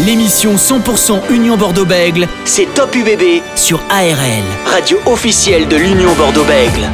L'émission 100% Union Bordeaux-Bègle, c'est Top UBB sur ARL, radio officielle de l'Union Bordeaux-Bègle.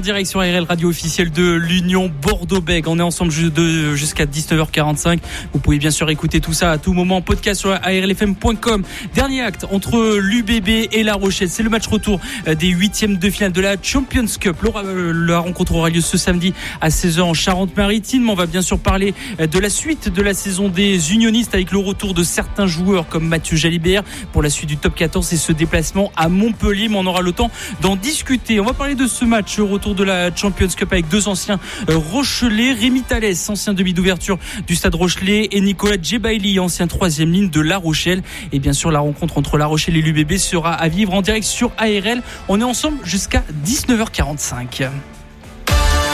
En direction ARL radio officielle de l'Union Bordeaux-Bègles. On est ensemble jusqu'à 19h45. Vous pouvez bien sûr écouter tout ça à tout moment. Podcast sur arlfm.com. Dernier acte entre l'UBB et La Rochelle. C'est le match retour euh, des huitièmes de finale de la Champions Cup. Euh, la rencontre aura lieu ce samedi à 16h en Charente-Maritime. On va bien sûr parler euh, de la suite de la saison des unionistes avec le retour de certains joueurs comme Mathieu Jalibert pour la suite du top 14 et ce déplacement à Montpellier. Mais on aura le temps d'en discuter. On va parler de ce match au retour de la Champions Cup avec deux anciens euh, Rochelais, Rémi Thalès, ancien demi d'ouverture du Stade Rochelet et Nicolas Djebaili, ancien troisième ligne de La Rochelle. Et bien sûr, la rencontre entre La Rochelle et l'UBB sera à vivre en direct sur ARL. On est ensemble jusqu'à 19h45.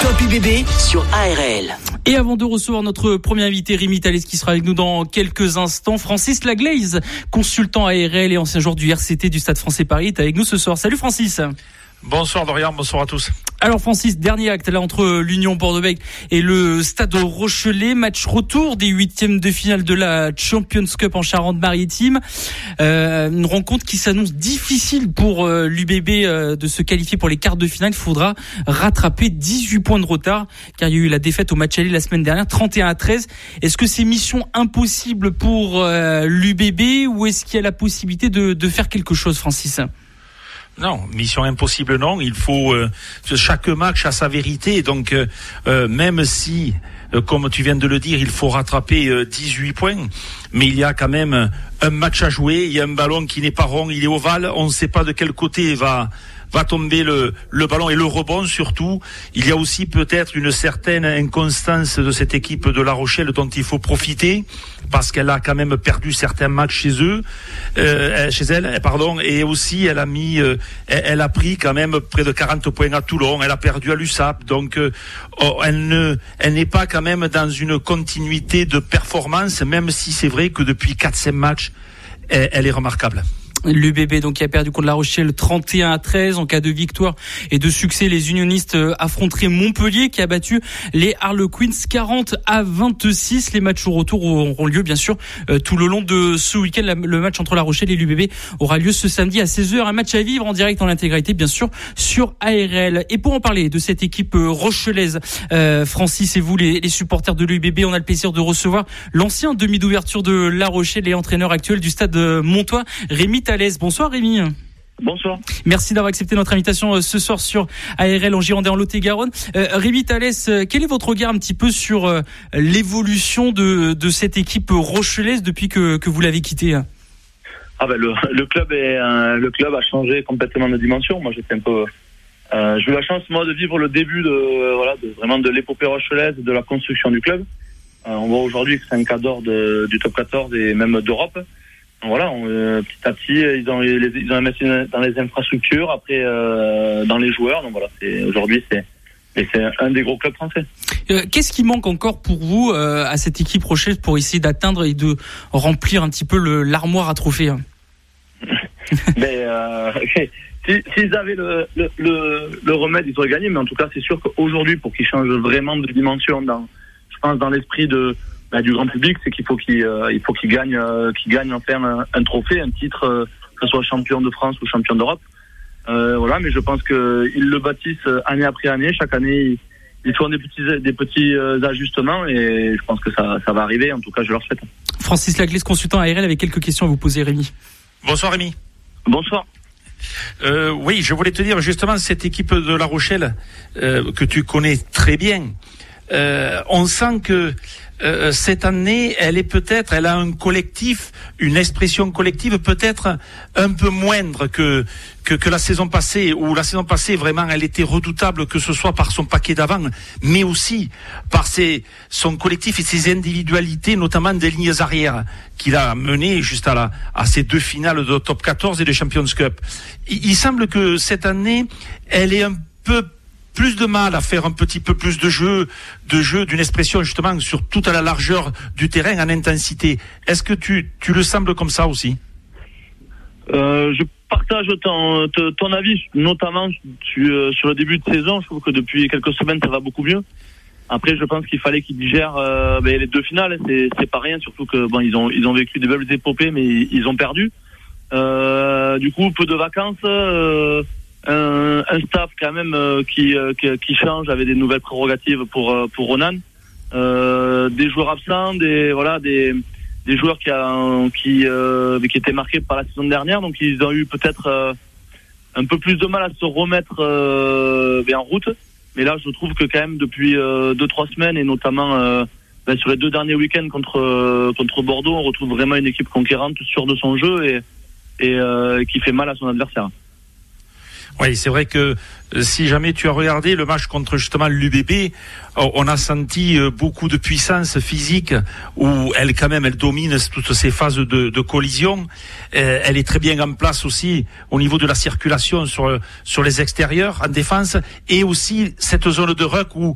Top UBB sur ARL. Et avant de recevoir notre premier invité, Rémi Thalès, qui sera avec nous dans quelques instants, Francis Laglaise, consultant ARL et ancien joueur du RCT du Stade français Paris, est avec nous ce soir. Salut Francis. Bonsoir Dorian, bonsoir à tous. Alors Francis, dernier acte là entre l'Union Bordeaux-Bègles et le Stade Rochelet, match retour des huitièmes de finale de la Champions Cup en Charente-Maritime. Euh, une rencontre qui s'annonce difficile pour euh, l'UBB euh, de se qualifier pour les quarts de finale. Il faudra rattraper 18 points de retard car il y a eu la défaite au match aller la semaine dernière, 31 à 13. Est-ce que c'est mission impossible pour l'UBB ou est-ce qu'il y a la possibilité de, de faire quelque chose, Francis? Non, mission impossible non. Il faut euh, chaque match a sa vérité. Donc euh, euh, même si, comme tu viens de le dire, il faut rattraper 18 points, mais il y a quand même un match à jouer. Il y a un ballon qui n'est pas rond, il est ovale. On ne sait pas de quel côté va va tomber le, le ballon et le rebond surtout. Il y a aussi peut-être une certaine inconstance de cette équipe de La Rochelle dont il faut profiter parce qu'elle a quand même perdu certains matchs chez eux, euh, chez elle, pardon, et aussi elle a mis, euh, elle, a pris quand même près de 40 points à Toulon, elle a perdu à l'USAP, donc euh, oh, elle ne, elle n'est pas quand même dans une continuité de performance, même si c'est vrai que depuis 4-5 matchs, elle est remarquable. L'UBB donc qui a perdu contre La Rochelle 31 à 13 en cas de victoire et de succès les unionistes euh, affronteraient Montpellier qui a battu les Harlequins 40 à 26 les matchs au retour auront lieu bien sûr euh, tout le long de ce week-end. Le match entre La Rochelle et l'UBB aura lieu ce samedi à 16h un match à vivre en direct en intégralité bien sûr sur ARL et pour en parler de cette équipe euh, rochelaise Francis et vous les, supporters de l'UBB on a le plaisir de recevoir l'ancien demi d'ouverture de La Rochelle et entraîneur actuel du stade Montois Rémi Bonsoir Rémi. Bonsoir. Merci d'avoir accepté notre invitation euh, ce soir sur ARL en Gironde en Lot-et-Garonne. Euh, Rémi Thalès, euh, quel est votre regard un petit peu sur l'évolution de, de cette équipe rochelaise depuis que, que vous l'avez quittée ah ben le, le, club est le club a changé complètement de dimension. Moi j'étais un peu euh, j'ai eu la chance moi de vivre le début de voilà de, vraiment de l'épopée rochelaise, de la construction du club. on voit aujourd'hui que c'est un cadre du top 14 et même d'Europe voilà, euh, petit à petit, ils ont, ils ont investi dans les infrastructures, après euh, dans les joueurs. Donc voilà, aujourd'hui c'est un des gros clubs français. Euh, qu'est-ce qui manque encore pour vous à cette équipe Rochelle pour essayer d'atteindre et de remplir un petit peu l'armoire à trophées hein Mais s'ils avaient le, le, le, remède, ils auraient gagné. Mais en tout cas, c'est sûr qu'aujourd'hui, pour qu'ils changent vraiment de dimension, dans, je pense dans l'esprit de bah, du grand public, c'est qu'il faut qu'il euh, il faut qu'il gagne euh, qu'il gagne enfin un, un, trophée, un titre, euh, que ce soit champion de France ou champion d'Europe. voilà, mais je pense qu'ils le bâtissent année après année. Chaque année, ils, font des petits des petits ajustements et je pense que ça, ça va arriver. En tout cas, je leur souhaite. Francis Laglis, consultant ARL, avec quelques questions à vous poser, Rémi. Bonsoir, Rémi. Bonsoir. Euh, oui, je voulais te dire justement cette équipe de La Rochelle euh, que tu connais très bien. Euh, on sent que euh, cette année, elle est peut-être, elle a un collectif, une expression collective peut-être un peu moindre que, que, que la saison passée, où la saison passée vraiment, elle était redoutable, que ce soit par son paquet d'avant, mais aussi par ses, son collectif et ses individualités, notamment des lignes arrières qu'il a mené juste à la, à ces deux finales de top 14 et de Champions Cup. il semble que cette année, elle est un peu plus de mal à faire un petit peu plus de jeu, de jeu, d'une expression justement sur toute la largeur du terrain en intensité. Est-ce que tu, tu le sembles comme ça aussi? Euh, Je partage ton, ton avis, notamment sur, sur le début de saison. Je trouve que depuis quelques semaines, ça va beaucoup mieux. Après, je pense qu'il fallait qu'ils digèrent euh, ben, les deux finales. C'est, c'est pas rien, surtout que bon, ils ont ils ont vécu des belles épopées, mais ils ont perdu. Euh, du coup, peu de vacances, euh, un, un, staff quand même euh, qui, euh, qui, qui change, avec des nouvelles prérogatives pour pour Ronan. des joueurs absents, des voilà des des joueurs qui a, qui qui étaient marqués par la saison dernière, donc ils ont eu peut-être un peu plus de mal à se remettre en route. Mais là, je trouve que quand même depuis euh, deux trois semaines et notamment euh, ben, sur les deux derniers week-ends contre euh, contre Bordeaux, on retrouve vraiment une équipe conquérante, sûre de son jeu et et qui fait mal à son adversaire. Oui, c'est vrai que euh, si jamais tu as regardé le match contre justement l'UBB, oh, on a senti euh, beaucoup de puissance physique où elle quand même elle domine toutes ces phases de, de collision. Euh, elle est très bien en place aussi au niveau de la circulation sur sur les extérieurs en défense et aussi cette zone de ruck où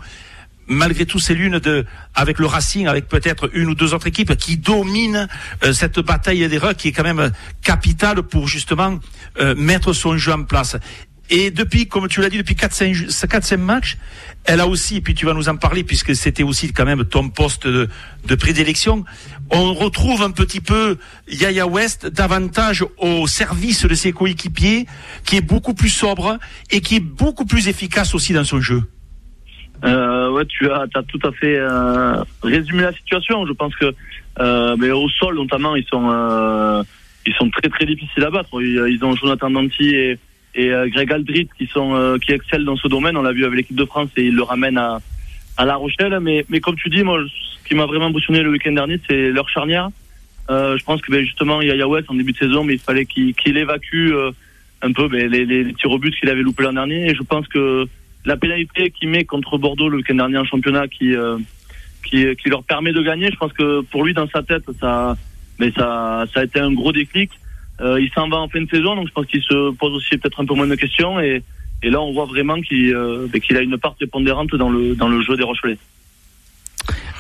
malgré tout, c'est l'une de, avec le Racing, avec peut-être une ou deux autres équipes qui dominent cette bataille des rucks qui est quand même capitale pour justement mettre son jeu en place. Et depuis, comme tu l'as dit, depuis 4-5 matchs, elle a aussi, et puis tu vas nous en parler, puisque c'était aussi quand même ton poste de, de prédilection, on retrouve un petit peu Yaya West davantage au service de ses coéquipiers, qui est beaucoup plus sobre et qui est beaucoup plus efficace aussi dans son jeu. Euh, ouais, tu as, as tout à fait euh, résumé la situation. Je pense que, euh, mais au sol notamment, ils sont, euh, ils sont très très difficiles à battre. Ils, ils ont Jonathan Danti et et euh, Greg Aldrit qui sont euh, qui excellent dans ce domaine. On l'a vu avec l'équipe de France et il le ramène à à La Rochelle. Mais mais comme tu dis, moi, ce qui m'a vraiment impressionné le week-end dernier, c'est leur charnière. Euh, je pense que ben, justement, il y a West en début de saison, mais il fallait qu'il qu'il évacue euh, un peu ben, les, les, tirs au but qu'il avait loupé l'an dernier. Et je pense que la pénalité qu'il met contre Bordeaux le week-end dernier en championnat, qui, qui qui leur permet de gagner, je pense que pour lui dans sa tête, ça, mais ben, ça ça a été un gros déclic. Euh, il s'en va en fin de saison, donc je pense qu'il se pose aussi peut-être un peu moins de questions. Et, et là, on voit vraiment qu'il euh, qu'il a une part prépondérante dans le, dans le jeu des Rochelais.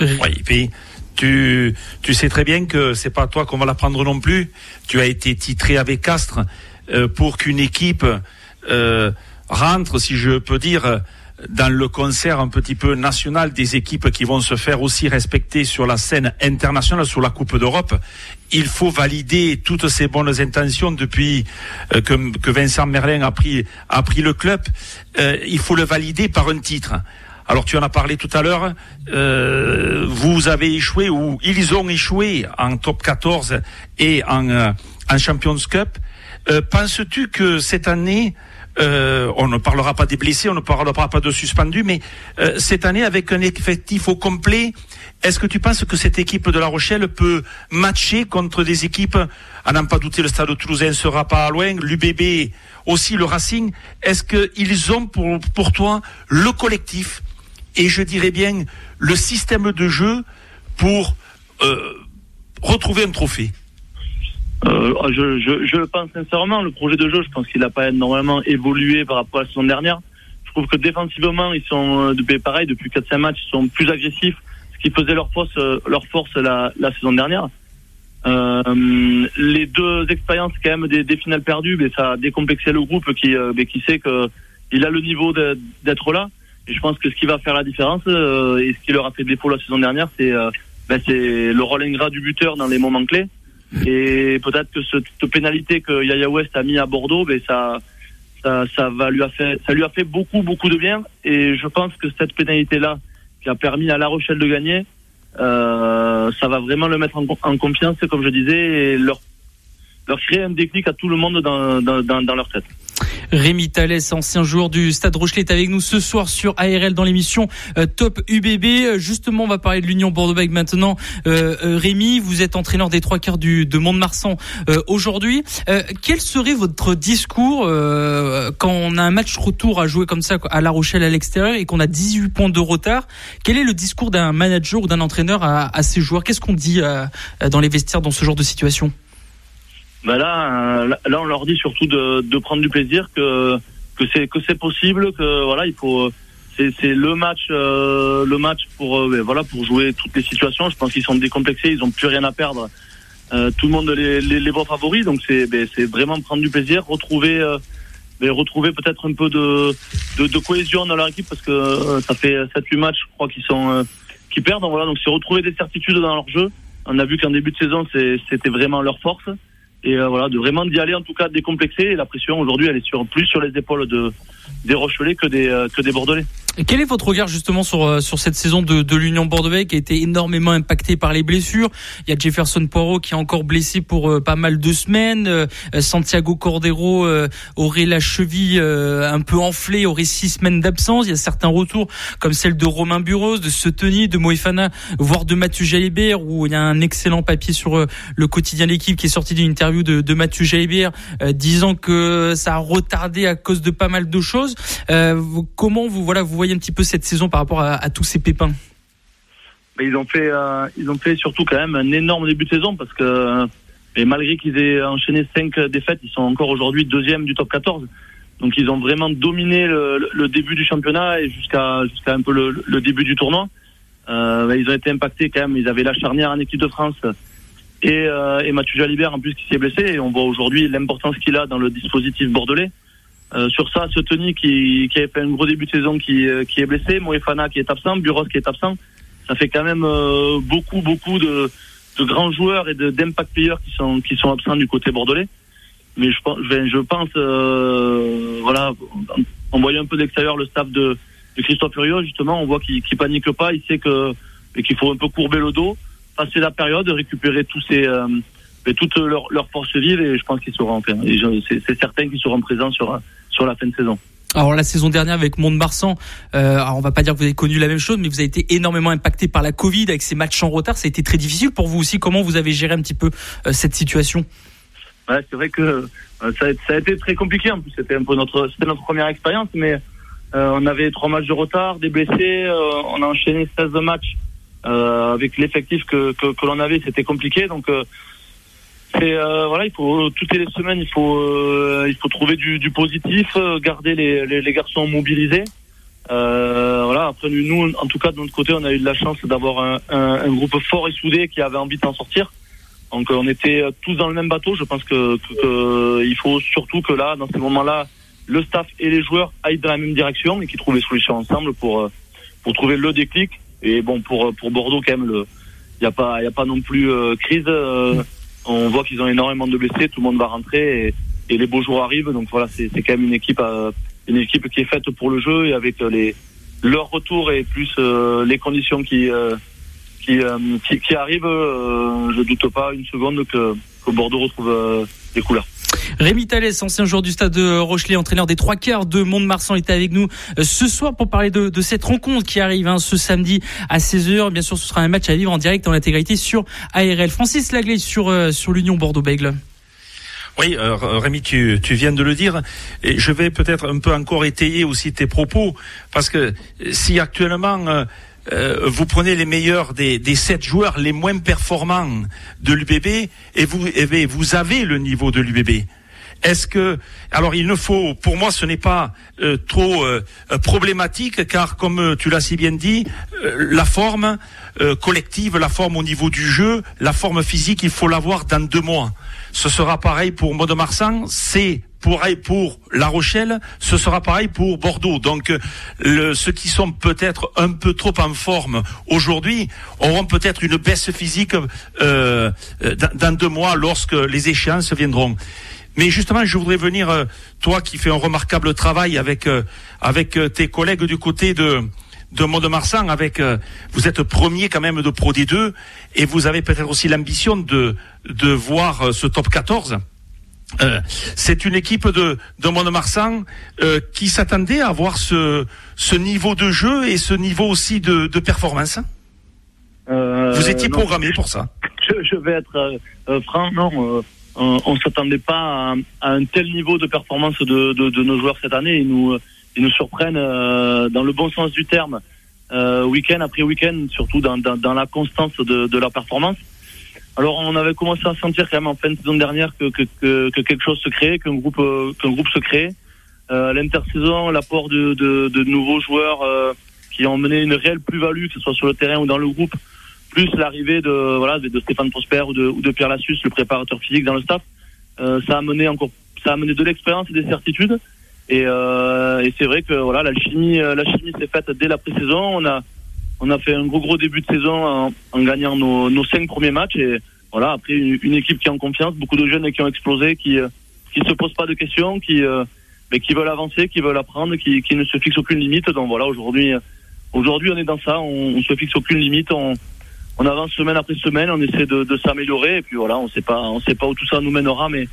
Oui, et puis tu, tu sais très bien que c'est pas toi qu'on va l'apprendre non plus. Tu as été titré avec Castres euh, pour qu'une équipe euh, rentre, si je peux dire, dans le concert un petit peu national des équipes qui vont se faire aussi respecter sur la scène internationale, sur la Coupe d'Europe, il faut valider toutes ces bonnes intentions depuis euh, que, que, Vincent Merlin a pris, a pris le club. Euh, il faut le valider par un titre. Alors tu en as parlé tout à l'heure, euh, vous avez échoué ou ils ont échoué en top 14 et en, euh, en Champions Cup. Penses-tu que cette année, euh, on ne parlera pas des blessés, on ne parlera pas de suspendus, mais euh, cette année, avec un effectif au complet, est-ce que tu penses que cette équipe de La Rochelle peut matcher contre des équipes, à n'en pas douter, le Stade Toulousain sera pas loin, l'UBB aussi, le Racing, est-ce qu'ils ont pour, pour toi le collectif? Et je dirais bien le système de jeu pour euh, retrouver un trophée euh, je, je, je, pense sincèrement. Le projet de jeu, je pense qu'il n'a pas énormément évolué par rapport à la saison dernière. Je trouve que défensivement, ils sont euh, depuis pareil depuis 4-5 matchs, ils sont plus agressifs, ce qui faisait leur force, euh, leur force la, la saison dernière. Euh, les deux expériences quand même des, des finales perdues, mais ça a décomplexé le groupe qui, euh, mais qui sait que il a le niveau d'être là. Et je pense que ce qui va faire la différence et ce qui leur a fait défaut la saison dernière, c'est ben, c'est le rôle ingrat du buteur dans les moments clés. Et peut-être que cette pénalité que Yaya West a mis à Bordeaux, ben ça, ça, ça va lui a fait, ça lui a fait beaucoup, beaucoup de bien. Et je pense que cette pénalité-là, qui a permis à La Rochelle de gagner, euh, ça va vraiment le mettre en, confiance, comme je disais, et leur, leur créer un déclic à tout le monde dans, dans, dans leur tête. Rémi Thalès, ancien joueur du Stade Rochelet, est avec nous ce soir sur ARL dans l'émission euh, Top UBB. Justement, on va parler de l'Union Bordeaux-Bègles maintenant. Euh, euh, Rémi, vous êtes entraîneur des trois quarts du, de Mont-de-Marsan euh, aujourd'hui. quel serait votre discours quand on a un match retour à jouer comme ça à La Rochelle à l'extérieur et qu'on a 18 points de retard Quel est le discours d'un manager ou d'un entraîneur à, à ces joueurs? Qu'est-ce qu'on dit dans les vestiaires dans ce genre de situation? Ben là, là, on leur dit surtout de, de prendre du plaisir, que que c'est que c'est possible, que voilà, il faut c'est le match, euh, le match pour ben, voilà pour jouer toutes les situations. Je pense qu'ils sont décomplexés, ils ont plus rien à perdre. tout le monde les, les, les voit favoris, donc c'est ben, c'est vraiment prendre du plaisir, retrouver ben, retrouver peut-être un peu de, de, de cohésion dans leur équipe parce que ça fait 7-8 matchs, je crois, qu'ils sont qui perdent. Voilà, donc c'est retrouver des certitudes dans leur jeu. On a vu qu'en début de saison, c'était vraiment leur force et euh, voilà de vraiment d'y aller en tout cas décomplexé et la pression aujourd'hui elle est sur plus sur les épaules de des Rochelais que des euh, que des Bordelais. Quel est votre regard justement sur euh, sur cette saison de, de l'Union Bordeaux qui a été énormément impactée par les blessures? Il y a Jefferson Poirot qui est encore blessé pour pas mal de semaines. Santiago Cordero aurait la cheville un peu enflée, aurait six semaines d'absence. Il y a certains retours comme celle de Romain Buros, de Seteni, de Moefana, voire de Mathieu Jalibert où il y a un excellent papier sur le quotidien l'équipe qui est sorti d'une interview de, Mathieu Jalibert euh, disant que ça a retardé à cause de pas mal de choses. Euh, comment vous voilà vous voyez un petit peu cette saison par rapport à, tous ces pépins? Ils ont fait euh, ils ont fait surtout quand même un énorme début de saison parce que et malgré qu'ils aient enchaîné cinq défaites, ils sont encore aujourd'hui deuxième du top 14. Donc ils ont vraiment dominé le, début du championnat et jusqu'à jusqu'à un peu le, début du tournoi. ils ont été impactés quand même. Ils avaient la charnière en équipe de France et, euh, et Mathieu Jalibert en plus qui s'est blessé. Et on voit aujourd'hui l'importance qu'il a dans le dispositif bordelais. Euh, sur ça, Soteni qui, qui avait fait un gros début de saison qui, euh, qui est blessé, Moefana qui est absent, Buros qui est absent. Ça fait quand même euh, beaucoup, beaucoup de, de grands joueurs et d'impact players qui sont, qui sont absents du côté bordelais. Mais je, je, je pense, euh, voilà, en voyant un peu d'extérieur le staff de, de Christophe Furieux, justement, on voit qu'il qu panique pas, il sait que qu'il faut un peu courber le dos passer la période, récupérer tous ces, euh, toutes leurs leur forces vives et je pense qu'ils seront, enfin, c'est certain qu'ils seront présents sur, sur la fin de saison. Alors la saison dernière avec Mont-de-Marsan, euh, alors on va pas dire que vous avez connu la même chose, mais vous avez été énormément impacté par la Covid avec ces matchs en retard. Ça a été très difficile pour vous aussi. Comment vous avez géré un petit peu euh, cette situation? Ouais, C'est vrai que euh, ça, a, ça, a, été très compliqué. En plus, c'était un peu notre, c'était notre première expérience, mais on avait trois matchs de retard, des blessés, on a enchaîné 16 matchs euh, avec l'effectif que, que, que l'on avait, c'était compliqué. Donc euh, c'est euh, voilà, il faut toutes les semaines, il faut il faut trouver du, du positif, garder les, les, les, garçons mobilisés. voilà. Après nous, en tout cas de notre côté, on a eu de la chance d'avoir un, un, un, groupe fort et soudé qui avait envie d'en sortir. Donc on était tous dans le même bateau. Je pense que, que, il faut surtout que là, dans ces moments-là, le staff et les joueurs aillent dans la même direction et qu'ils trouvent des solutions ensemble pour pour trouver le déclic et bon, pour pour Bordeaux, quand même, il n'y a pas, il a pas non plus euh, crise. Euh, on voit qu'ils ont énormément de blessés, tout le monde va rentrer et, et les beaux jours arrivent. Donc voilà, c'est quand même une équipe, euh, une équipe qui est faite pour le jeu et avec les leur retour et plus les conditions qui qui, qui, qui arrivent, je doute pas une seconde que, que Bordeaux retrouve des couleurs. Rémi Thalès, ancien joueur du stade de Rochelet, entraîneur des trois quarts de Mont-de-Marsan, était avec nous euh, ce soir pour parler de, cette rencontre qui arrive hein, ce samedi à 16h. Bien sûr, ce sera un match à vivre en direct en intégralité sur ARL. Francis Lagley sur, euh, sur l'Union Bordeaux-Bègle. Oui, euh, Rémi, tu, viens de le dire, et je vais peut-être un peu encore étayer aussi tes propos, parce que si actuellement vous prenez les meilleurs des, des sept joueurs les moins performants de l'UBB et vous, et vous avez le niveau de l'UBB. Est-ce que alors il ne faut pour moi ce n'est pas euh, trop euh, problématique car comme tu l'as si bien dit la forme collective la forme au niveau du jeu la forme physique il faut l'avoir dans deux mois ce sera pareil pour Mode-Marsan c'est pour, pour La Rochelle, ce sera pareil pour Bordeaux. Donc, ceux qui sont peut-être un peu trop en forme aujourd'hui auront peut-être une baisse physique euh, dans, deux mois lorsque les échéances viendront. Mais justement, je voudrais venir, euh, toi qui fais un remarquable travail avec euh, avec euh, tes collègues du côté de de Mont-de-Marsan, avec vous êtes premier quand même de Pro D2 et vous avez peut-être aussi l'ambition de de voir ce top 14. Euh, c'est une équipe de, de Mont-de-Marsan euh, qui s'attendait à avoir ce, ce niveau de jeu et ce niveau aussi de, de performance. Euh, Vous étiez programmé pour ça. Je, je vais être euh, franc, non. On ne s'attendait pas à, un tel niveau de performance de, de, de, nos joueurs cette année. Ils nous, ils nous surprennent dans le bon sens du terme, week-end après week-end, surtout dans, dans, dans la constance de, de leur performance. Alors on avait commencé à sentir quand même en fin de saison dernière que, que, que, quelque chose se créait, qu'un groupe, qu'un groupe se créait. euh, l'intersaison, l'apport de, de, de, nouveaux joueurs euh, qui ont mené une réelle plus-value, que ce soit sur le terrain ou dans le groupe, plus l'arrivée de voilà de, Stéphane Prosper ou de, ou de Pierre Lassus, le préparateur physique dans le staff, euh, ça a mené encore, ça a mené de l'expérience et des certitudes. Et, euh, et c'est vrai que voilà, l'alchimie, la chimie s'est faite dès la pré-saison. On a on a fait un gros gros début de saison en, en gagnant nos, nos cinq premiers matchs et voilà après une, équipe qui est en confiance, beaucoup de jeunes qui ont explosé, qui qui se posent pas de questions, qui mais qui veulent avancer, qui veulent apprendre, qui, qui ne se fixent aucune limite. Donc voilà, aujourd'hui, aujourd'hui, on est dans ça, on, on se fixe aucune limite, on avance semaine après semaine, on essaie de, de s'améliorer, et puis voilà, on sait pas, on sait pas où tout ça nous mènera, mais,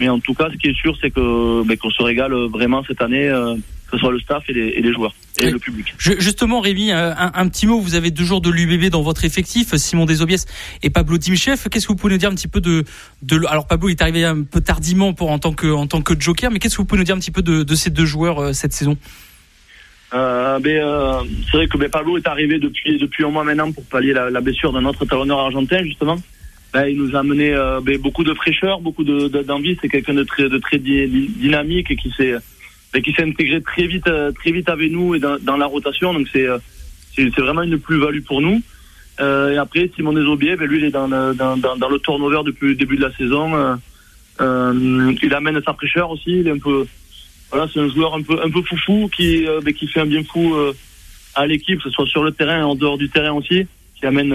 mais en tout cas, ce qui est sûr, c'est que, qu'on se régale vraiment cette année. Euh, que ce soit le staff et les, et les joueurs et le public. justement, Rémi, euh, un, un, petit mot. Vous avez deux jours de l'UBB dans votre effectif, Simon Desobies et Pablo Dimchef. Qu'est-ce que vous pouvez nous dire un petit peu de, de alors Pablo est arrivé un peu tardivement pour en tant que en tant que joker, mais qu'est-ce que vous pouvez nous dire un petit peu de, de ces deux joueurs euh, cette saison? Euh, ben, euh, c'est vrai que ben, Pablo est arrivé depuis un mois maintenant pour pallier la, blessure d'un autre talonneur argentin justement. Ben, il nous a amené euh, ben, beaucoup de fraîcheur, beaucoup de, d'envie. C'est quelqu'un de très dynamique et qui s'est intégré très vite, avec nous et dans, la rotation. Donc c'est vraiment une plus-value pour nous. Et après, Simon Desobier, lui, il est dans, dans, dans, dans, le turnover depuis le début de la saison. Il amène sa fraîcheur aussi. Il est un peu, voilà, c'est un joueur un peu, un peu foufou qui, ben, qui fait un bien fou à l'équipe, que ce soit sur le terrain et en dehors du terrain aussi, qui amène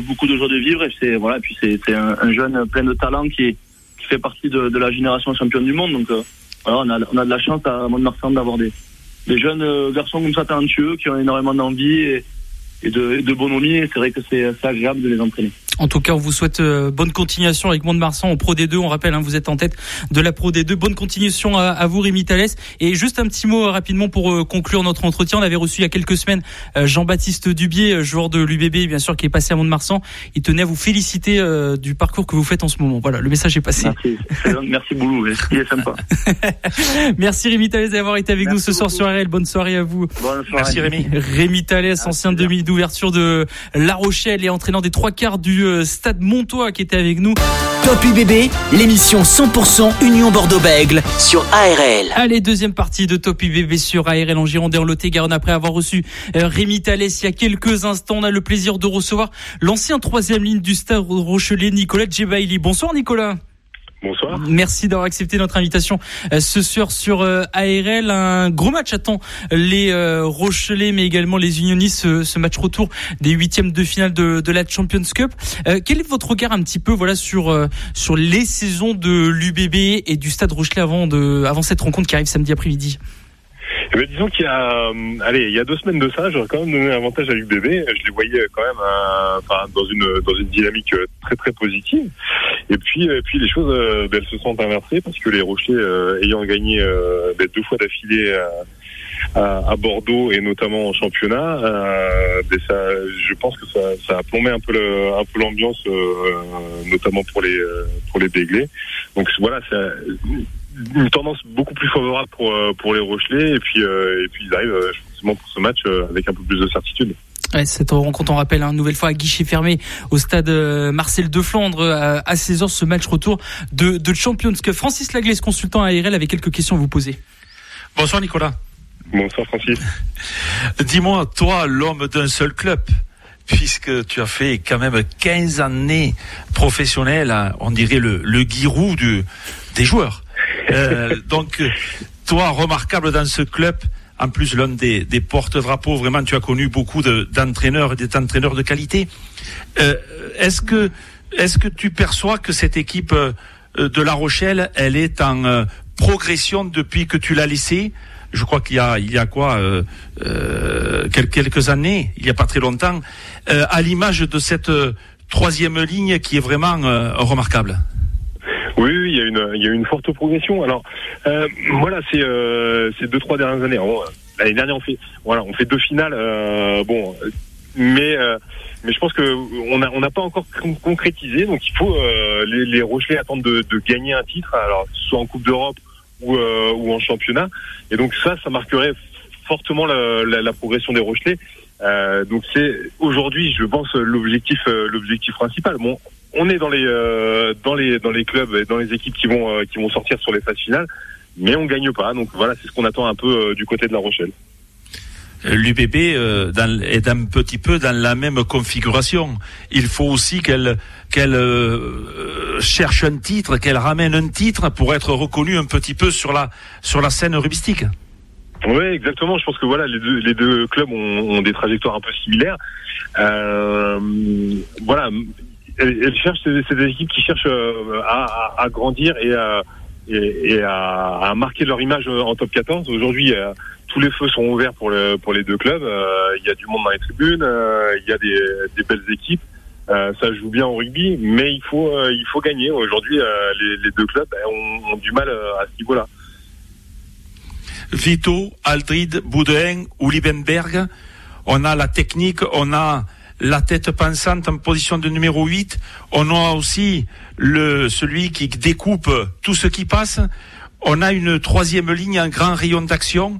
beaucoup de joie de vivre. Et c'est voilà, puis c'est un, un, jeune plein de talent qui, fait partie de, la génération championne du monde. Donc on, a, on a de la chance à Mont-de-Marsan d'avoir des, des jeunes euh, garçons comme ça talentueux qui ont énormément d'envie et, de, et bonhomie. C'est vrai que c'est agréable de les entraîner. En tout cas, on vous souhaite euh, bonne continuation avec Mont-de-Marsan en Pro D2. On rappelle, hein, vous êtes en tête de la Pro D2. Bonne continuation à, vous, Rémi Thalès. Et juste un petit mot euh, rapidement pour euh, conclure notre entretien. On avait reçu il y a quelques semaines Jean-Baptiste Dubier, joueur de l'UBB, bien sûr, qui est passé à Mont-de-Marsan. Il tenait à vous féliciter du parcours que vous faites en ce moment. Voilà, le message est passé. Merci, merci beaucoup. C'est sympa. merci Rémi Thalès d'avoir été avec nous ce soir sur RL. Bonne soirée à vous. Bonne soirée. Merci Rémi. Rémi Thalès, ancien demi d'ouverture de La Rochelle et entraînant des trois quarts du Stade Montois qui était avec nous. Top UBB, l'émission 100% Union Bordeaux-Bègle sur ARL. Allez, deuxième partie de Top UBB sur ARL en Gironde en Lot-et-Garonne. Après avoir reçu euh, Rémi Thalès il y a quelques instants, on a le plaisir de recevoir l'ancien troisième ligne du Stade Rochelet, Nicolas Djebaili. Bonsoir Nicolas. Bonsoir. Merci d'avoir accepté notre invitation euh, ce soir sur euh, ARL. Un gros match attend les euh, Rochelais, mais également les Unionistes, ce, match retour des huitièmes de finale de, la Champions Cup. quel est votre regard un petit peu voilà sur sur les saisons de l'UBB et du Stade Rochelet avant de avant cette rencontre qui arrive samedi après-midi? Eh ben, disons qu'il y a, allez, il y a deux semaines de ça, j'aurais quand même donné un avantage à l'UBB. Je les voyais quand même, enfin, dans une dans une dynamique très très positive. Et puis, euh, puis les choses, euh, ben, elles se sont inversées parce que les Rochers, euh, ayant gagné ben, deux fois d'affilée à, Bordeaux et notamment en championnat, ça, je pense que ça, ça a plombé un peu le, un peu l'ambiance, notamment pour les pour les Béglés. Donc voilà, c'est une tendance beaucoup plus favorable pour pour les Rochelais et puis et puis ils arrivent effectivement pour ce match avec un peu plus de certitude. Ouais, cette rencontre, on rappelle, une hein, nouvelle fois à guichet fermé au stade euh, Marcel de Flandre euh, à 16h, ce match retour de, de Champions Cup. Francis Laglaise, consultant ARL, avait quelques questions à vous poser? Bonsoir Nicolas. Bonsoir Francis. Dis-moi, toi, l'homme d'un seul club, puisque tu as fait quand même 15 années professionnelles, hein, on dirait le, le guirou du, des joueurs. Euh, donc, toi, remarquable dans ce club, en plus l'un des, des porte-drapeaux. Vraiment, tu as connu beaucoup d'entraîneurs et des entraîneurs de qualité. Euh, est-ce que est-ce que tu perçois que cette équipe euh, de La Rochelle, elle est en euh, progression depuis que tu l'as laissée? Je crois qu'il y a il y a quoi quelques années, il y a pas très longtemps, à l'image de cette troisième ligne qui est vraiment remarquable. Oui, il y a une, il y a une forte progression. Alors, euh, voilà, c'est euh, ces deux trois dernières années. L'année dernière, on fait, voilà, on fait deux finales. Euh, bon, mais euh, mais je pense que on a on n'a pas encore concrétisé. Donc, il faut euh, les, les Rochelais attendent de, de, gagner un titre, alors soit en Coupe d'Europe ou euh, ou en championnat. Et donc ça, ça marquerait fortement la, la, la progression des Rochelais. donc c'est aujourd'hui, je pense, l'objectif l'objectif principal. Bon, on est dans les euh, dans les dans les clubs et dans les équipes qui vont euh, qui vont sortir sur les phases finales. mais on gagne pas. Donc voilà, c'est ce qu'on attend un peu du côté de La Rochelle. L'UBB euh, est un petit peu dans la même configuration. Il faut aussi qu'elle qu'elle euh, cherche un titre, qu'elle ramène un titre pour être reconnue un petit peu sur la sur la scène rubistique. Oui, exactement. Je pense que voilà, les deux, les deux clubs ont, ont des trajectoires un peu similaires. Euh, voilà, elles, cherchent c'est des équipes qui cherchent euh, à, à, grandir et à et, à, à, marquer leur image en top 14. Aujourd'hui, tous les feux sont ouverts pour, le, pour les deux clubs. Euh, il y a du monde dans les tribunes, euh, il y a des, des belles équipes. Euh, ça joue bien au rugby, mais il faut il faut gagner. Aujourd'hui, les, les, deux clubs ben, ont, ont, du mal à ce niveau-là. Vito, Aldrid, Boudin ou Liebenberg, on a la technique, on a la tête pensante en position de numéro 8, on a aussi le celui qui découpe tout ce qui passe. On a une troisième ligne, un grand rayon d'action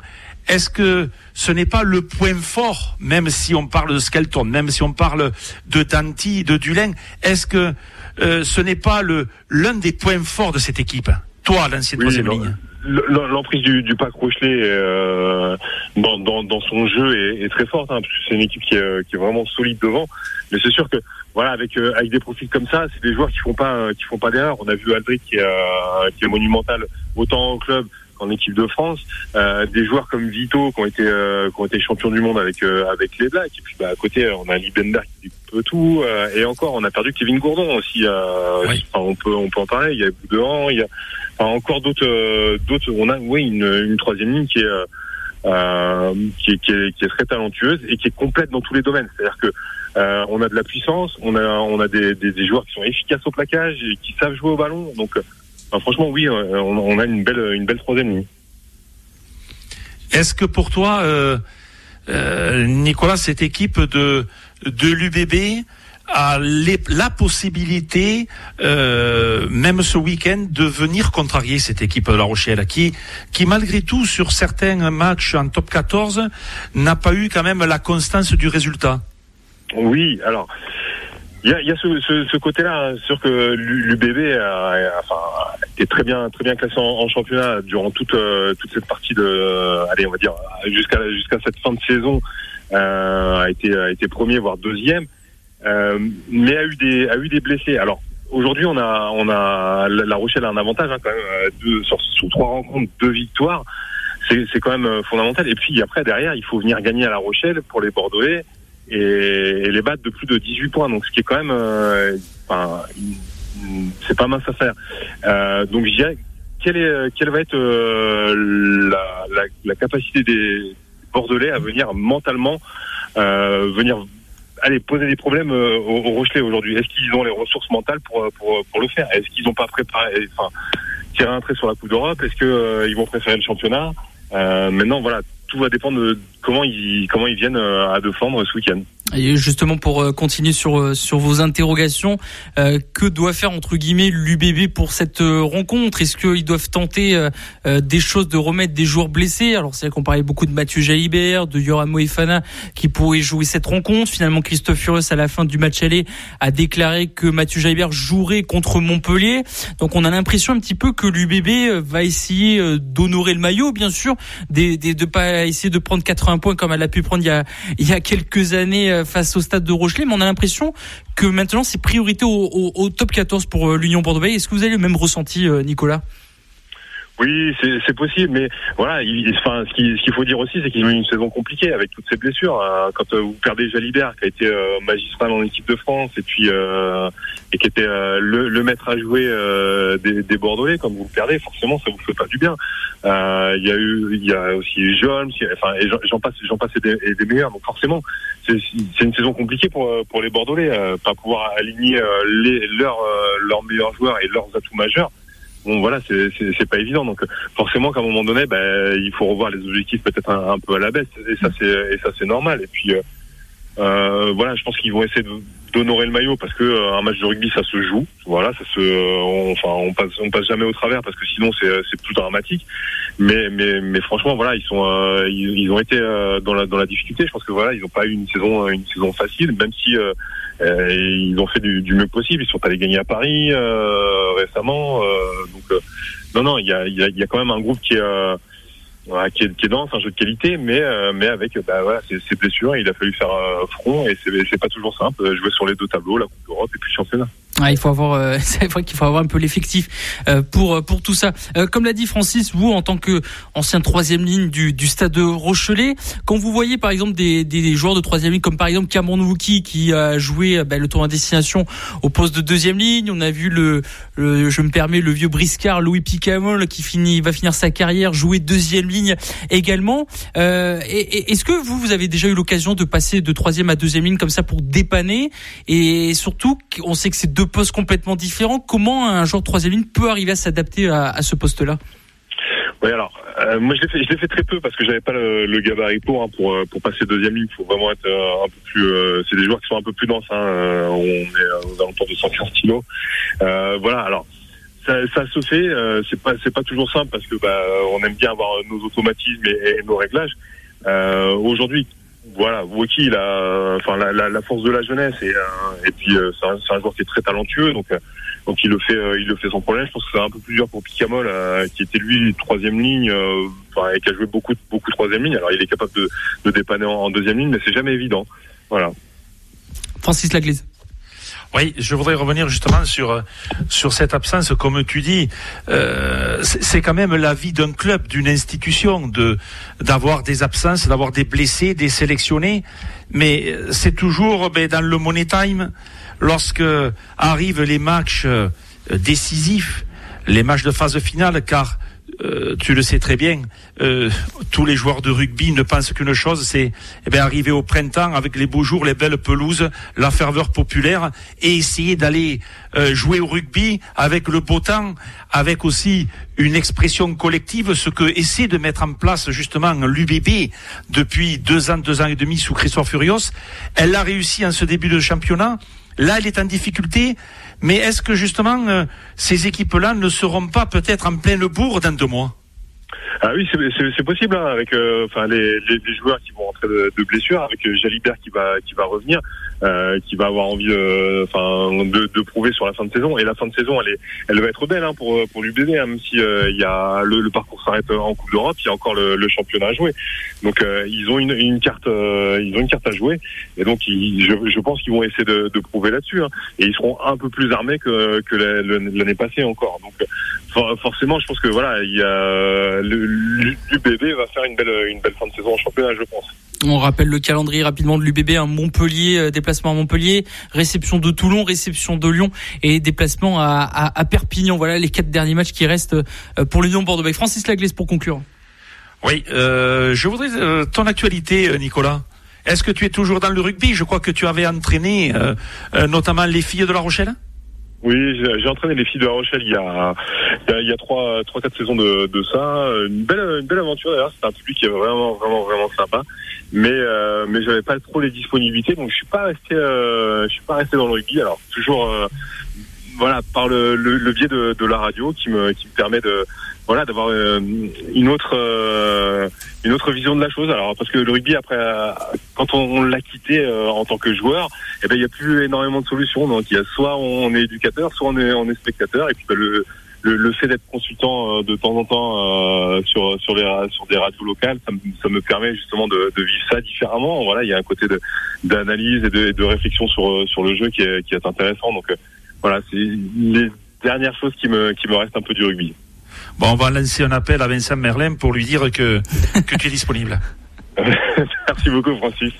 est-ce que ce n'est pas le point fort, même si on parle de Skelton, même si on parle de Danti, de Dulin, est-ce que euh, ce n'est pas le l'un des points forts de cette équipe? Toi, l'ancienne troisième ligne. L'emprise du, du pack Rochelet euh, dans, dans, dans, son jeu est, est très forte, hein, parce que c'est une équipe qui est, qui est, vraiment solide devant. Mais c'est sûr que voilà, avec euh, avec des profils comme ça, c'est des joueurs qui font pas qui font pas d'erreur. On a vu Aldric qui, qui est monumental autant au club en équipe de France, euh, des joueurs comme Vito qui ont été euh, qui ont été champions du monde avec euh, avec les Blacks et puis bah, à côté on a Liebenberg qui peut tout et encore on a perdu Kevin Gourdon aussi enfin, on peut on peut en parler il y a Boudouan il y a enfin, encore d'autres d'autres on a oui une, une troisième ligne qui est euh, qui, est, très talentueuse et qui est complète dans tous les domaines. C'est-à-dire que euh, on a de la puissance, on a on a des, joueurs qui sont efficaces au plaquage et qui savent jouer au ballon. Donc franchement, oui, euh, on, a une belle, une belle troisième ligne. Est-ce que pour toi, euh, euh, Nicolas, cette équipe de, de l'UBB a la possibilité, même ce week-end, de venir contrarier cette équipe de La Rochelle, qui, qui malgré tout, sur certains matchs en top 14, n'a pas eu quand même la constance du résultat. Oui, alors il y a, y a, ce, ce, ce côté-là, sûr que l'UBB a, enfin, très bien, très bien classé en, championnat durant toute euh, toute cette partie de, allez, on va dire jusqu'à jusqu'à cette fin de saison, euh, a été a été premier voire deuxième, euh, mais a eu des a eu des blessés. Alors aujourd'hui, on a on a La Rochelle a un avantage hein, quand même, euh, deux, sur, sur trois rencontres, deux victoires. C'est quand même euh, fondamental. Et puis après derrière, il faut venir gagner à La Rochelle pour les Bordelais et, les battre de plus de 18 points. Donc ce qui est quand même, euh, c'est pas mince à faire. Euh, donc je dirais, quelle, est, quelle va être euh, la, la, la, capacité des Bordelais à venir mentalement euh, venir aller poser des problèmes euh, au, au Rochelet aujourd'hui. Est-ce qu'ils ont les ressources mentales pour, pour, pour le faire? Est-ce qu'ils n'ont pas préparé, enfin, tiré un trait sur la Coupe d'Europe? Est-ce qu'ils ils vont préférer le championnat? Maintenant, voilà, tout va dépendre de comment ils comment ils viennent à défendre ce week-end. Et justement pour euh, continuer sur euh, sur vos interrogations, euh, que doit faire entre guillemets l'UBB pour cette rencontre? Est-ce qu'ils doivent tenter des choses de remettre des joueurs blessés? Alors c'est vrai qu'on parlait beaucoup de Mathieu Jalibert, de Yoram Moefana qui pourrait jouer cette rencontre. Finalement Christophe Furios à la fin du match aller a déclaré que Mathieu Jalibert jouerait contre Montpellier. Donc on a l'impression un petit peu que l'UBB va essayer d'honorer le maillot, bien sûr, de, de, de pas essayer de prendre 80 points comme elle a pu prendre il y a quelques années euh, face au stade de Rochelet, mais on a l'impression que maintenant c'est priorité au, top 14 pour euh, l'Union Bordeaux. Est-ce que vous avez le même ressenti, euh, Nicolas? Oui, c'est possible, mais voilà, il, enfin, ce qu'il faut dire aussi, c'est qu'ils ont eu une saison compliquée avec toutes ces blessures. Hein. Quand vous perdez Jalibert, qui a été magistral en équipe de France, et puis et qui était le, maître à jouer des, des, Bordelais, quand vous le perdez, forcément, ça vous fait pas du bien. Il y a eu, il y a aussi Jones, enfin, j'en passe, j'en passe des, des meilleurs. Donc forcément, c'est une saison compliquée pour pour les Bordelais, euh, pas pouvoir aligner euh, les, leurs euh, leurs meilleurs joueurs et leurs atouts majeurs. Bon voilà, c'est pas évident. Donc forcément qu'à un moment donné, ben, il faut revoir les objectifs peut-être un, peu à la baisse. Et ça c'est et ça c'est normal. Et puis euh, voilà, je pense qu'ils vont essayer d'honorer le maillot parce que euh, un match de rugby ça se joue. Voilà, ça se, on, enfin on passe, on passe jamais au travers parce que sinon c'est c'est plus dramatique. Mais mais mais franchement voilà, ils sont euh, ils, ont été dans la dans la difficulté. Je pense que voilà, ils n'ont pas eu une saison une saison facile, même si ils ont fait du, du, mieux possible. Ils sont allés gagner à Paris récemment, donc non, non, il y a, y, a, y a quand même un groupe qui est, euh, qui est, qui est dense, un jeu de qualité, mais, euh, mais avec bah, ces, ces blessures, il a fallu faire euh, front et c'est pas toujours simple. Jouer sur les deux tableaux, la Coupe d'Europe et puis le championnat. Ah, il faut avoir, euh, c'est vrai qu'il faut avoir un peu l'effectif euh, pour pour tout ça. Euh, comme l'a dit Francis, vous en tant que ancien troisième ligne du, du stade de Rochelet, quand vous voyez par exemple des, des joueurs de troisième ligne comme par exemple Cameron Wookie qui a joué bah, le tour à destination au poste de deuxième ligne, on a vu le, le je me permets le vieux briscard Louis Picamol qui finit va finir sa carrière jouer deuxième ligne également. Euh, Est-ce que vous vous avez déjà eu l'occasion de passer de troisième à deuxième ligne comme ça pour dépanner? Et surtout on sait que c'est deux postes complètement différents. Comment un joueur de troisième ligne peut arriver à s'adapter à, ce poste-là? Oui, alors euh, moi je l'ai fait, très peu parce que j'avais pas le, le gabarit pour hein, euh, pour passer deuxième ligne. Il faut vraiment être euh, un peu plus. C'est des joueurs qui sont un peu plus denses. Hein, on est aux alentours de 115 kilos. voilà. Alors ça, se fait. c'est pas c'est pas toujours simple parce que bah on aime bien avoir nos automatismes et nos réglages. Aujourd'hui, voilà, Woki, il a, enfin la, la, la, force de la jeunesse et, euh, et puis euh, c'est un, un, joueur qui est très talentueux, donc euh, donc il le fait, il le fait sans problème. Je pense que c'est un peu plus dur pour Picamol, qui était lui troisième ligne, enfin et qui a joué beaucoup beaucoup troisième ligne. Alors il est capable de, de dépanner en, en deuxième ligne, mais c'est jamais évident. Voilà. Francis Laglise. Oui, je voudrais revenir justement sur sur cette absence, comme tu dis, euh, c'est quand même la vie d'un club, d'une institution, de d'avoir des absences, d'avoir des blessés, des sélectionnés, mais c'est toujours ben, dans le money time, lorsque arrivent les matchs euh, décisifs, les matchs de phase finale, car euh, tu le sais très bien, euh, tous les joueurs de rugby ne pensent qu'une chose, c'est eh bien, arriver au printemps avec les beaux jours, les belles pelouses, la ferveur populaire, et essayer d'aller euh, jouer au rugby avec le beau temps, avec aussi une expression collective, ce que essaie de mettre en place justement l'UBB depuis deux ans, deux ans et demi sous Christophe Furios. Elle a réussi en ce début de championnat. Là, elle est en difficulté. Mais est-ce que justement euh, ces équipes-là ne seront pas peut-être en pleine bourre dans deux mois? Ah oui, c'est possible hein, avec euh, enfin les, les, les, joueurs qui vont rentrer de, de blessure, avec euh, Jalibert qui va qui va revenir, euh, qui va avoir envie enfin de, de, prouver sur la fin de saison. Et la fin de saison, elle est elle va être belle hein, pour pour l'UBB, hein, même si il y a le, le parcours s'arrête en Coupe d'Europe, il y a encore le, le, championnat à jouer. Donc ils ont une, une carte ils ont une carte à jouer et donc ils, je, je pense qu'ils vont essayer de, de prouver là-dessus. Hein. Et ils seront un peu plus armés que que l'année passée encore. Donc forcément, je pense que voilà, il y a l'UBB va faire une belle, une belle fin de saison en championnat, je pense. On rappelle le calendrier rapidement de l'UBB, un Montpellier, euh, déplacement à Montpellier, réception de Toulon, réception de Lyon et déplacement à, à, à Perpignan. Voilà les quatre derniers matchs qui restent euh, pour l'Union Bordeaux. Francis Laglaise pour conclure. Oui, euh, je voudrais euh, ton actualité, Nicolas. Est-ce que tu es toujours dans le rugby? Je crois que tu avais entraîné notamment les filles de La Rochelle. Oui, j'ai entraîné les filles de La Rochelle il y a il y a, trois trois quatre saisons de, de ça. Une belle une belle aventure d'ailleurs. C'était un public qui est vraiment vraiment vraiment sympa. Mais euh, mais j'avais pas trop les disponibilités, donc je suis pas resté euh, je suis pas resté dans le rugby. Alors toujours euh, voilà par le, le, biais de, la radio qui me qui me permet de voilà d'avoir euh, une autre euh, une autre vision de la chose. Alors parce que le rugby après euh, quand on, l'a quitté en tant que joueur, eh ben il y a plus énormément de solutions. Donc il y a soit on est éducateur, soit on est on est spectateur et puis ben, le le, le, fait d'être consultant de temps en temps euh, sur sur les sur des radios locales, ça me, ça me permet justement de, de, vivre ça différemment. Voilà, il y a un côté d'analyse et de, de, réflexion sur sur le jeu qui est qui est intéressant. Donc voilà, c'est les dernières choses qui me qui me restent un peu du rugby. Bon, on va lancer un appel à Vincent Merlin pour lui dire que, que tu es disponible. merci beaucoup Francis.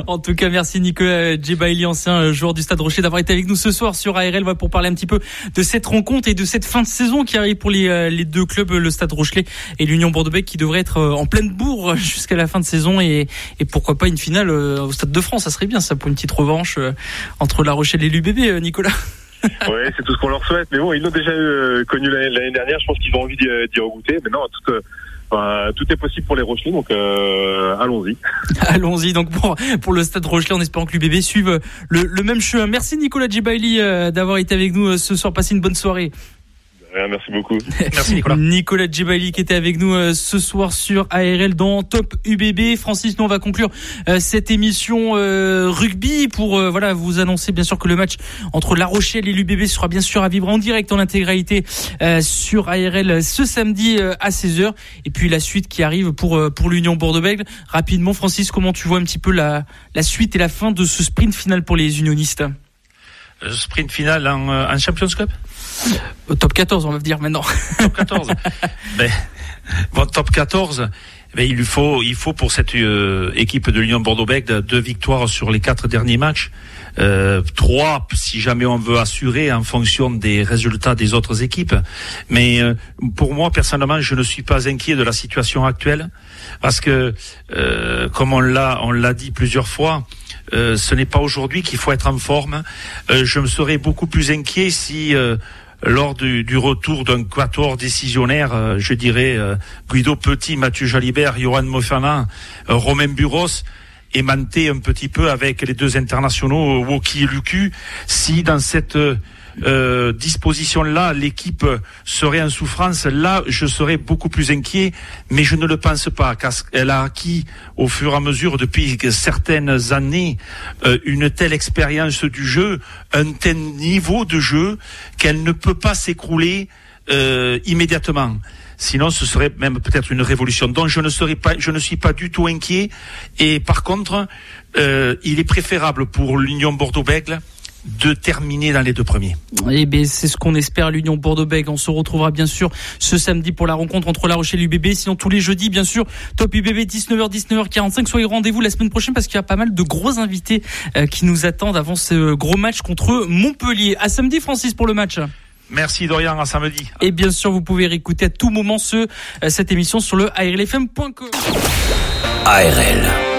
en tout cas, merci Nicolas Djebaili, ancien joueur du Stade Rocher, d'avoir été avec nous ce soir sur ARL pour parler un petit peu de cette rencontre et de cette fin de saison qui arrive pour les, euh, les deux clubs, le Stade Rochelet et l'Union Bordeaux-Bègles, qui devrait être euh, en pleine bourre jusqu'à la fin de saison et, et pourquoi pas une finale euh, au Stade de France. Ça serait bien ça pour une petite revanche entre La Rochelle et l'UBB, Nicolas. oui, c'est tout ce qu'on leur souhaite. Mais bon, ils l'ont déjà eu, connu l'année dernière. Je pense qu'ils ont envie d'y regoûter. Mais non, tout, euh, tout est possible pour les Rochelais, donc euh, allons-y. allons-y donc pour, pour le Stade Rochelet en espérant que l'UBB suive le, même chemin. Merci Nicolas Djibaili euh, d'avoir été avec nous ce soir. Passez une bonne soirée. Merci beaucoup. Merci Nicolas. Nicolas Djebali qui était avec nous euh, ce soir sur ARL dans Top UBB. Francis, nous on va conclure euh, cette émission euh, rugby pour voilà vous annoncer bien sûr que le match entre La Rochelle et l'UBB sera bien sûr à vivre en direct en intégralité sur ARL ce samedi à 16h et puis la suite qui arrive pour pour l'Union Bordeaux-Bègles. Rapidement Francis, comment tu vois un petit peu la la suite et la fin de ce sprint final pour les unionistes? Sprint final en, en Champions Cup au top 14, on va dire maintenant. Top 14. ben, bon, top 14. Ben, il faut, il faut pour cette euh, équipe de l'Union Bordeaux-Bègles deux victoires sur les quatre derniers matchs. Euh, trois, si jamais on veut assurer en fonction des résultats des autres équipes. Mais euh, pour moi, personnellement, je ne suis pas inquiet de la situation actuelle parce que, euh, comme on l'a, on l'a dit plusieurs fois, ce n'est pas aujourd'hui qu'il faut être en forme. je me serais beaucoup plus inquiet si lors du, du retour d'un quator décisionnaire, euh, je dirais euh, Guido Petit, Mathieu Jalibert, Johan Mofana, euh, Romain Buros, aimanté un petit peu avec les deux internationaux, Woki et Lucu, si dans cette euh, disposition-là, l'équipe serait en souffrance, là, je serais beaucoup plus inquiet, mais je ne le pense pas, car elle a acquis au fur et à mesure depuis certaines années euh, une telle expérience du jeu, un tel niveau de jeu qu'elle ne peut pas s'écrouler euh, immédiatement. Sinon, ce serait même peut-être une révolution. Donc, je ne serais pas, je ne suis pas du tout inquiet. Et par contre, il est préférable pour l'Union Bordeaux-Bègles de terminer dans les deux premiers. Eh bien, c'est ce qu'on espère l'Union Bordeaux-Bègles. On se retrouvera bien sûr ce samedi pour la rencontre entre La Rochelle et l'UBB. Sinon, tous les jeudis, bien sûr, Top UBB 19h, 19h45. Soyez rendez-vous la semaine prochaine parce qu'il y a pas mal de gros invités euh, qui nous attendent avant ce gros match contre Montpellier. À samedi, Francis, pour le match. Merci Dorian, à samedi. Et bien sûr, vous pouvez réécouter à tout moment ce, euh, cette émission sur le ARLFM.com. ARL.